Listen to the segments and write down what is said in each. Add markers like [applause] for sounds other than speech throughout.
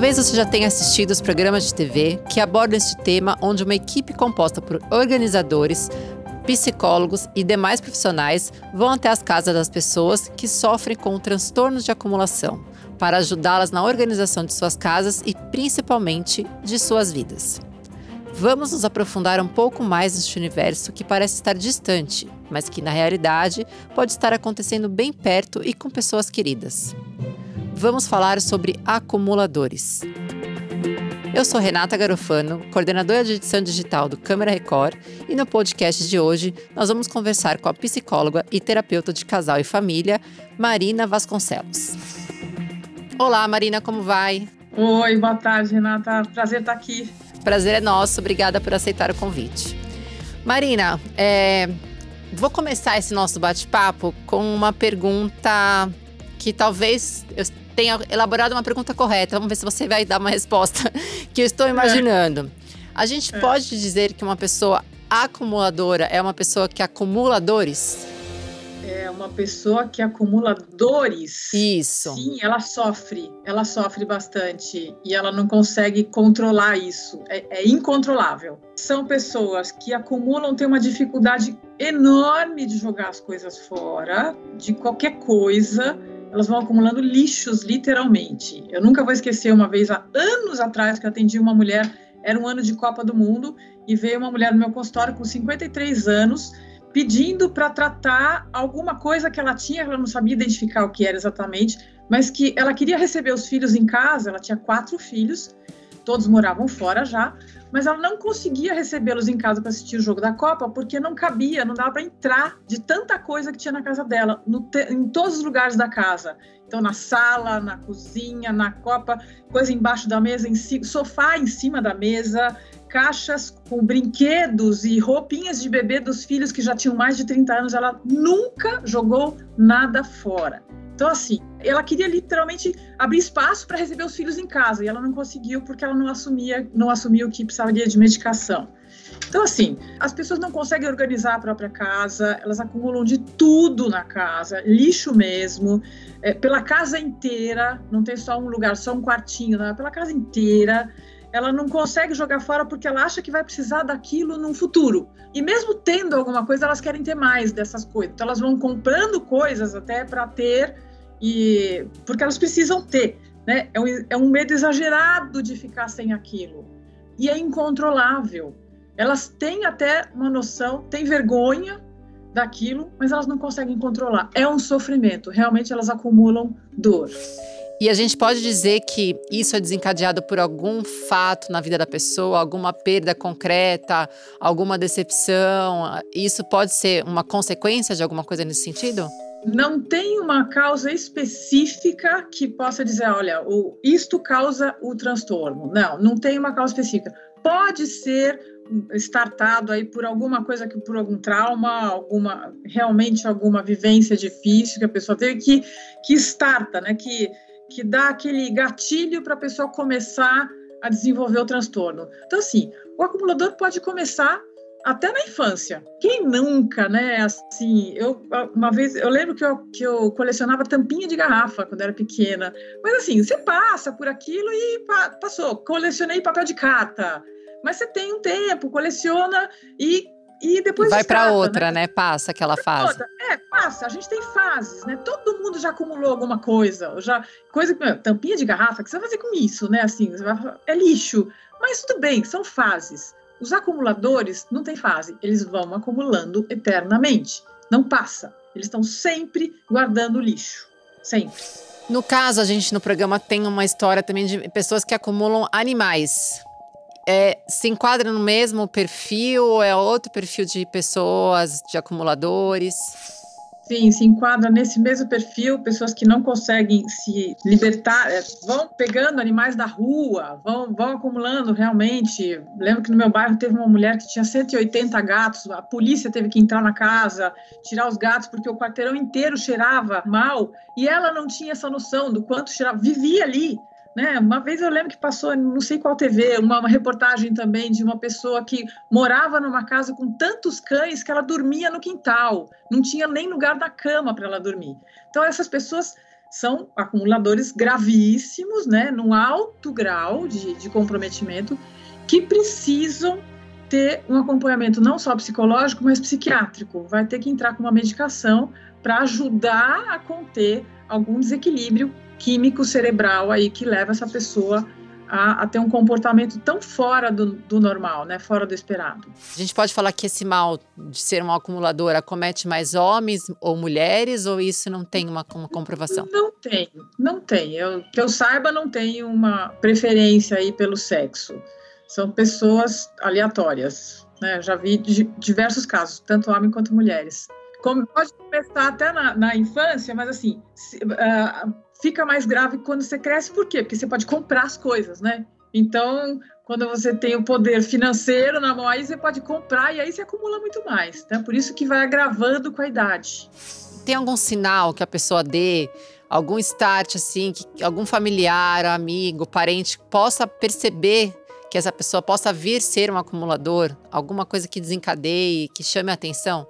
Talvez você já tenha assistido os programas de TV que abordam este tema, onde uma equipe composta por organizadores, psicólogos e demais profissionais vão até as casas das pessoas que sofrem com transtornos de acumulação, para ajudá-las na organização de suas casas e principalmente de suas vidas. Vamos nos aprofundar um pouco mais neste universo que parece estar distante, mas que na realidade pode estar acontecendo bem perto e com pessoas queridas. Vamos falar sobre acumuladores. Eu sou Renata Garofano, coordenadora de edição digital do Câmara Record, e no podcast de hoje nós vamos conversar com a psicóloga e terapeuta de casal e família, Marina Vasconcelos. Olá, Marina, como vai? Oi, boa tarde, Renata. Prazer estar aqui. Prazer é nosso, obrigada por aceitar o convite. Marina, é, vou começar esse nosso bate-papo com uma pergunta que talvez eu tenha elaborado uma pergunta correta. Vamos ver se você vai dar uma resposta [laughs] que eu estou imaginando. A gente é. pode dizer que uma pessoa acumuladora é uma pessoa que acumula dores? é uma pessoa que acumula dores. Isso. Sim, ela sofre, ela sofre bastante e ela não consegue controlar isso. É, é incontrolável. São pessoas que acumulam, têm uma dificuldade enorme de jogar as coisas fora, de qualquer coisa. Elas vão acumulando lixos, literalmente. Eu nunca vou esquecer uma vez, há anos atrás, que eu atendi uma mulher, era um ano de Copa do Mundo, e veio uma mulher no meu consultório com 53 anos pedindo para tratar alguma coisa que ela tinha, ela não sabia identificar o que era exatamente, mas que ela queria receber os filhos em casa, ela tinha quatro filhos, todos moravam fora já, mas ela não conseguia recebê-los em casa para assistir o jogo da Copa porque não cabia, não dava para entrar de tanta coisa que tinha na casa dela, em todos os lugares da casa. Então, na sala, na cozinha, na Copa, coisa embaixo da mesa, em si, sofá em cima da mesa, caixas com brinquedos e roupinhas de bebê dos filhos que já tinham mais de 30 anos. Ela nunca jogou nada fora. Então, assim, ela queria literalmente abrir espaço para receber os filhos em casa e ela não conseguiu porque ela não assumia, não assumia o que precisaria de medicação. Então, assim, as pessoas não conseguem organizar a própria casa, elas acumulam de tudo na casa, lixo mesmo, é, pela casa inteira, não tem só um lugar, só um quartinho, não, é pela casa inteira ela não consegue jogar fora porque ela acha que vai precisar daquilo no futuro. E mesmo tendo alguma coisa, elas querem ter mais dessas coisas. Então elas vão comprando coisas até para ter e porque elas precisam ter, né? É um, é um medo exagerado de ficar sem aquilo e é incontrolável. Elas têm até uma noção, têm vergonha daquilo, mas elas não conseguem controlar. É um sofrimento. Realmente elas acumulam dor. E a gente pode dizer que isso é desencadeado por algum fato na vida da pessoa, alguma perda concreta, alguma decepção. Isso pode ser uma consequência de alguma coisa nesse sentido? Não tem uma causa específica que possa dizer, olha, o, isto causa o transtorno. Não, não tem uma causa específica. Pode ser startado aí por alguma coisa que por algum trauma, alguma realmente alguma vivência difícil que a pessoa teve que que starta, né, que que dá aquele gatilho para a pessoa começar a desenvolver o transtorno. Então, assim, o acumulador pode começar até na infância. Quem nunca, né? Assim, eu uma vez eu lembro que eu, que eu colecionava tampinha de garrafa quando era pequena. Mas assim, você passa por aquilo e pa, passou. Colecionei papel de carta. Mas você tem um tempo, coleciona e e depois vai para outra, né? né? Passa aquela fase. Outra. É, passa. A gente tem fases, né? Todo mundo já acumulou alguma coisa, já coisa tampinha de garrafa, que você vai fazer com isso, né? Assim, vai, é lixo. Mas tudo bem, são fases. Os acumuladores não têm fase, eles vão acumulando eternamente. Não passa. Eles estão sempre guardando lixo, sempre. No caso, a gente no programa tem uma história também de pessoas que acumulam animais é, se enquadra no mesmo perfil ou é outro perfil de pessoas, de acumuladores? Sim, se enquadra nesse mesmo perfil, pessoas que não conseguem se libertar, é, vão pegando animais da rua, vão, vão acumulando realmente. Lembro que no meu bairro teve uma mulher que tinha 180 gatos, a polícia teve que entrar na casa, tirar os gatos, porque o quarteirão inteiro cheirava mal, e ela não tinha essa noção do quanto cheirava, vivia ali, né? Uma vez eu lembro que passou, não sei qual TV, uma, uma, reportagem também de uma pessoa que morava numa casa com tantos cães que ela dormia no quintal, não tinha nem lugar na cama para ela dormir. Então essas pessoas são acumuladores gravíssimos, né, num alto grau de, de comprometimento, que precisam ter um acompanhamento não só psicológico, mas psiquiátrico. Vai ter que entrar com uma medicação para ajudar a conter algum desequilíbrio químico cerebral aí que leva essa pessoa a, a, ter um comportamento tão fora do, do, normal, né? Fora do esperado. A gente pode falar que esse mal de ser um acumulador acomete mais homens ou mulheres, ou isso não tem uma, uma comprovação? Não tem, não tem. Eu, que eu saiba, não tem uma preferência aí pelo sexo. São pessoas aleatórias. Né? Já vi diversos casos, tanto homens quanto mulheres. Como, pode começar até na, na infância, mas assim, se, uh, fica mais grave quando você cresce, por quê? Porque você pode comprar as coisas, né? Então, quando você tem o poder financeiro na mão, aí você pode comprar e aí você acumula muito mais. Né? Por isso que vai agravando com a idade. Tem algum sinal que a pessoa dê, algum start, assim, que algum familiar, amigo, parente possa perceber que essa pessoa possa vir ser um acumulador? Alguma coisa que desencadeie, que chame a atenção?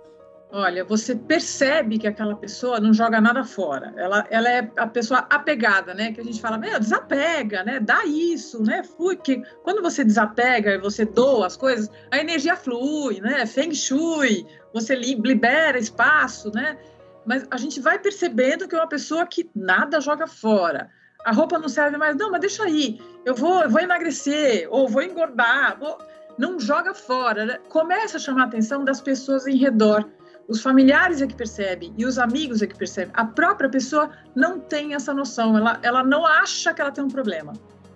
Olha, você percebe que aquela pessoa não joga nada fora. Ela, ela é a pessoa apegada, né? Que a gente fala, meu, desapega, né? Dá isso, né? Flui. Que quando você desapega e você doa as coisas, a energia flui, né? Feng shui, você libera espaço, né? Mas a gente vai percebendo que é uma pessoa que nada joga fora. A roupa não serve mais, não, mas deixa aí. Eu vou, eu vou emagrecer ou vou engordar. Vou... Não joga fora. Né? Começa a chamar a atenção das pessoas em redor os familiares é que percebem e os amigos é que percebem. A própria pessoa não tem essa noção, ela, ela não acha que ela tem um problema,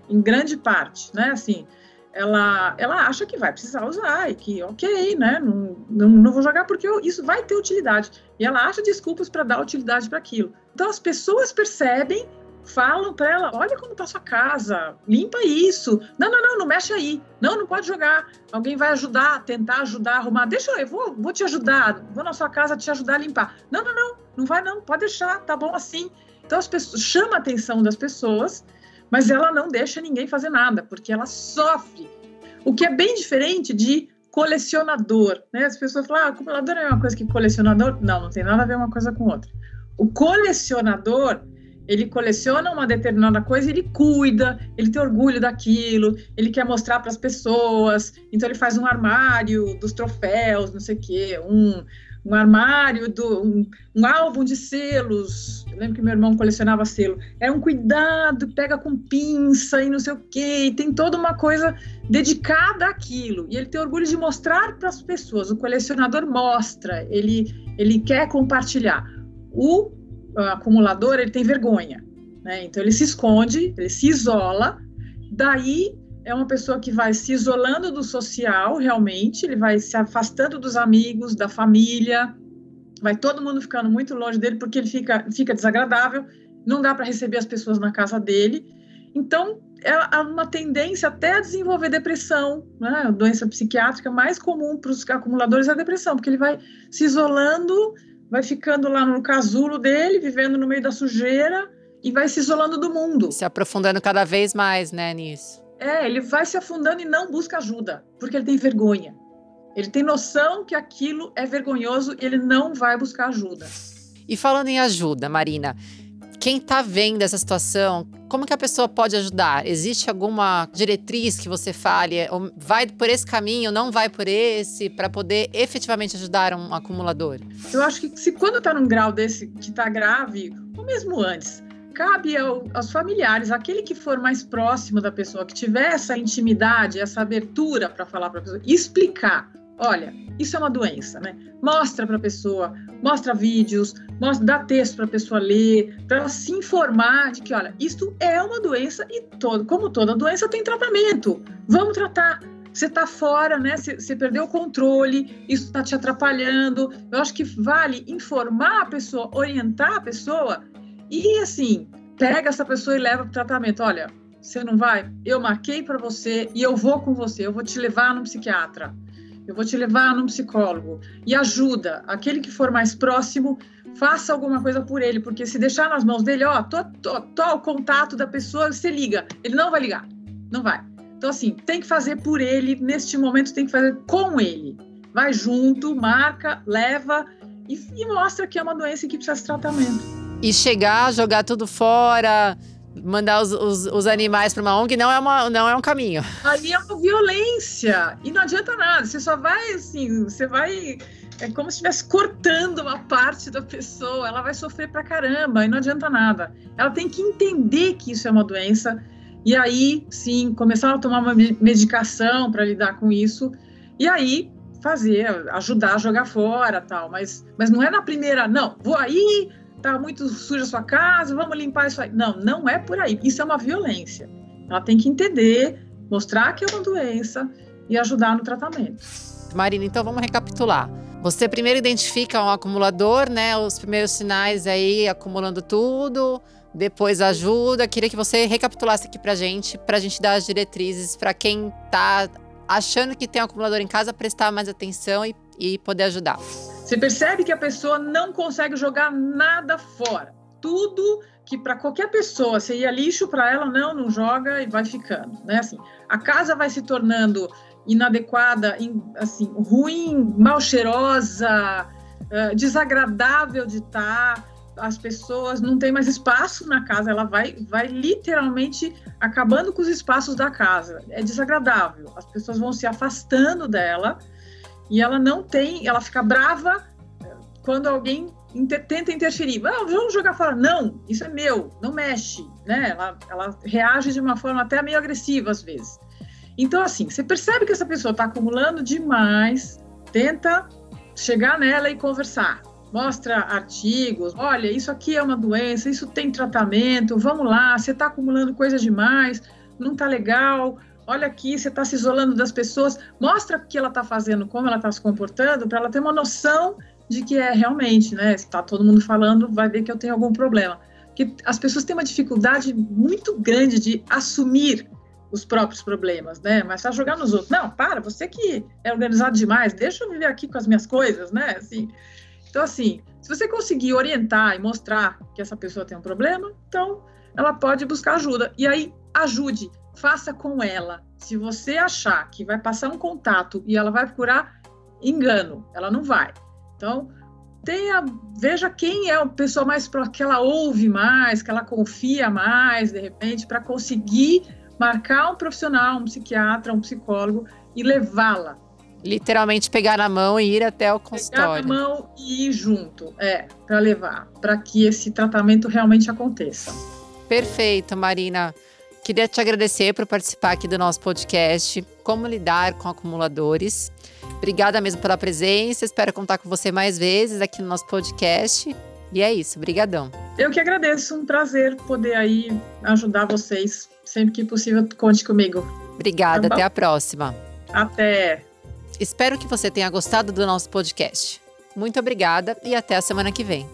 em grande parte, né? Assim, ela, ela acha que vai precisar usar e que, ok, né? Não, não, não vou jogar porque eu, isso vai ter utilidade. E ela acha desculpas para dar utilidade para aquilo. Então, as pessoas percebem falam para ela: olha como está sua casa, limpa isso. Não, não, não, não mexe aí. Não, não pode jogar. Alguém vai ajudar, tentar ajudar, arrumar. Deixa eu, eu vou, vou te ajudar, vou na sua casa te ajudar a limpar. Não, não, não, não vai não, pode deixar, tá bom assim. Então as pessoas chama a atenção das pessoas, mas ela não deixa ninguém fazer nada, porque ela sofre. O que é bem diferente de colecionador, né? As pessoas falam, ah, acumulador é uma coisa que colecionador. Não, não tem nada a ver uma coisa com outra. O colecionador ele coleciona uma determinada coisa, ele cuida, ele tem orgulho daquilo, ele quer mostrar para as pessoas, então ele faz um armário dos troféus, não sei o quê, um, um armário, do, um, um, álbum de selos. Eu lembro que meu irmão colecionava selo. É um cuidado, pega com pinça e não sei o quê, e tem toda uma coisa dedicada àquilo. E ele tem orgulho de mostrar para as pessoas. O colecionador mostra, ele, ele quer compartilhar. O acumulador ele tem vergonha, né? Então ele se esconde, ele se isola. Daí é uma pessoa que vai se isolando do social, realmente, ele vai se afastando dos amigos, da família, vai todo mundo ficando muito longe dele porque ele fica, fica desagradável, não dá para receber as pessoas na casa dele. Então, é uma tendência até a desenvolver depressão, né? A doença psiquiátrica mais comum para os acumuladores é a depressão, porque ele vai se isolando vai ficando lá no casulo dele, vivendo no meio da sujeira e vai se isolando do mundo. Se aprofundando cada vez mais, né, nisso. É, ele vai se afundando e não busca ajuda, porque ele tem vergonha. Ele tem noção que aquilo é vergonhoso e ele não vai buscar ajuda. E falando em ajuda, Marina, quem está vendo essa situação, como que a pessoa pode ajudar? Existe alguma diretriz que você fale? Vai por esse caminho, não vai por esse, para poder efetivamente ajudar um acumulador? Eu acho que se quando está num grau desse que está grave, ou mesmo antes, cabe ao, aos familiares, aquele que for mais próximo da pessoa, que tiver essa intimidade, essa abertura para falar para a pessoa, explicar olha, isso é uma doença, né? Mostra para a pessoa, mostra vídeos, mostra, dá texto para a pessoa ler, para ela se informar de que, olha, isto é uma doença e todo, como toda doença tem tratamento. Vamos tratar. Você está fora, né? Você, perdeu o controle, isso está te atrapalhando. Eu acho que vale informar a pessoa, orientar a pessoa e assim pega essa pessoa e leva para o tratamento. Olha, você não vai? Eu marquei para você e eu vou com você. Eu vou te levar no psiquiatra eu vou te levar num psicólogo e ajuda aquele que for mais próximo, faça alguma coisa por ele, porque se deixar nas mãos dele, ó, tô, tô, tô ao contato da pessoa, você liga, ele não vai ligar, não vai. Então assim, tem que fazer por ele, neste momento tem que fazer com ele. Vai junto, marca, leva e, e mostra que é uma doença que precisa de tratamento. E chegar, jogar tudo fora, mandar os, os, os animais para uma ONG não é, uma, não é um caminho. Ali é uma violência. E não adianta nada. Você só vai assim, você vai. É como se estivesse cortando uma parte da pessoa. Ela vai sofrer pra caramba e não adianta nada. Ela tem que entender que isso é uma doença. E aí, sim, começar a tomar uma medicação para lidar com isso. E aí, fazer, ajudar a jogar fora tal. Mas, mas não é na primeira, não, vou aí, tá muito suja a sua casa, vamos limpar isso aí. Não, não é por aí. Isso é uma violência. Ela tem que entender, mostrar que é uma doença e ajudar no tratamento. Marina, então vamos recapitular. Você primeiro identifica um acumulador, né? Os primeiros sinais aí, acumulando tudo, depois ajuda. Queria que você recapitulasse aqui pra gente, pra gente dar as diretrizes para quem tá achando que tem um acumulador em casa, prestar mais atenção e, e poder ajudar. Você percebe que a pessoa não consegue jogar nada fora. Tudo que para qualquer pessoa seria lixo para ela não não joga e vai ficando, né? Assim, a casa vai se tornando inadequada, assim, ruim, mal cheirosa, desagradável de estar as pessoas não têm mais espaço na casa, ela vai, vai literalmente acabando com os espaços da casa. É desagradável. As pessoas vão se afastando dela e ela não tem, ela fica brava eh, quando alguém inter, tenta interferir. Ah, vamos jogar fora. Não, isso é meu, não mexe, né? Ela, ela reage de uma forma até meio agressiva às vezes. Então, assim, você percebe que essa pessoa está acumulando demais, tenta chegar nela e conversar mostra artigos, olha, isso aqui é uma doença, isso tem tratamento, vamos lá, você está acumulando coisa demais, não está legal, olha aqui, você está se isolando das pessoas, mostra o que ela está fazendo, como ela está se comportando, para ela ter uma noção de que é realmente, né? Se está todo mundo falando, vai ver que eu tenho algum problema. Que as pessoas têm uma dificuldade muito grande de assumir os próprios problemas, né? Mas só jogar nos outros. Não, para, você que é organizado demais, deixa eu viver aqui com as minhas coisas, né? Assim, então, assim, se você conseguir orientar e mostrar que essa pessoa tem um problema, então ela pode buscar ajuda. E aí, ajude, faça com ela. Se você achar que vai passar um contato e ela vai procurar, engano, ela não vai. Então, tenha, veja quem é a pessoa mais que ela ouve mais, que ela confia mais, de repente, para conseguir marcar um profissional, um psiquiatra, um psicólogo e levá-la Literalmente pegar na mão e ir até o consultório. Pegar na mão e ir junto, é, para levar, para que esse tratamento realmente aconteça. Perfeito, Marina. Queria te agradecer por participar aqui do nosso podcast, Como Lidar com Acumuladores. Obrigada mesmo pela presença, espero contar com você mais vezes aqui no nosso podcast. E é isso, brigadão. Eu que agradeço, um prazer poder aí ajudar vocês. Sempre que possível, conte comigo. Obrigada, tá até a próxima. Até. Espero que você tenha gostado do nosso podcast. Muito obrigada e até a semana que vem.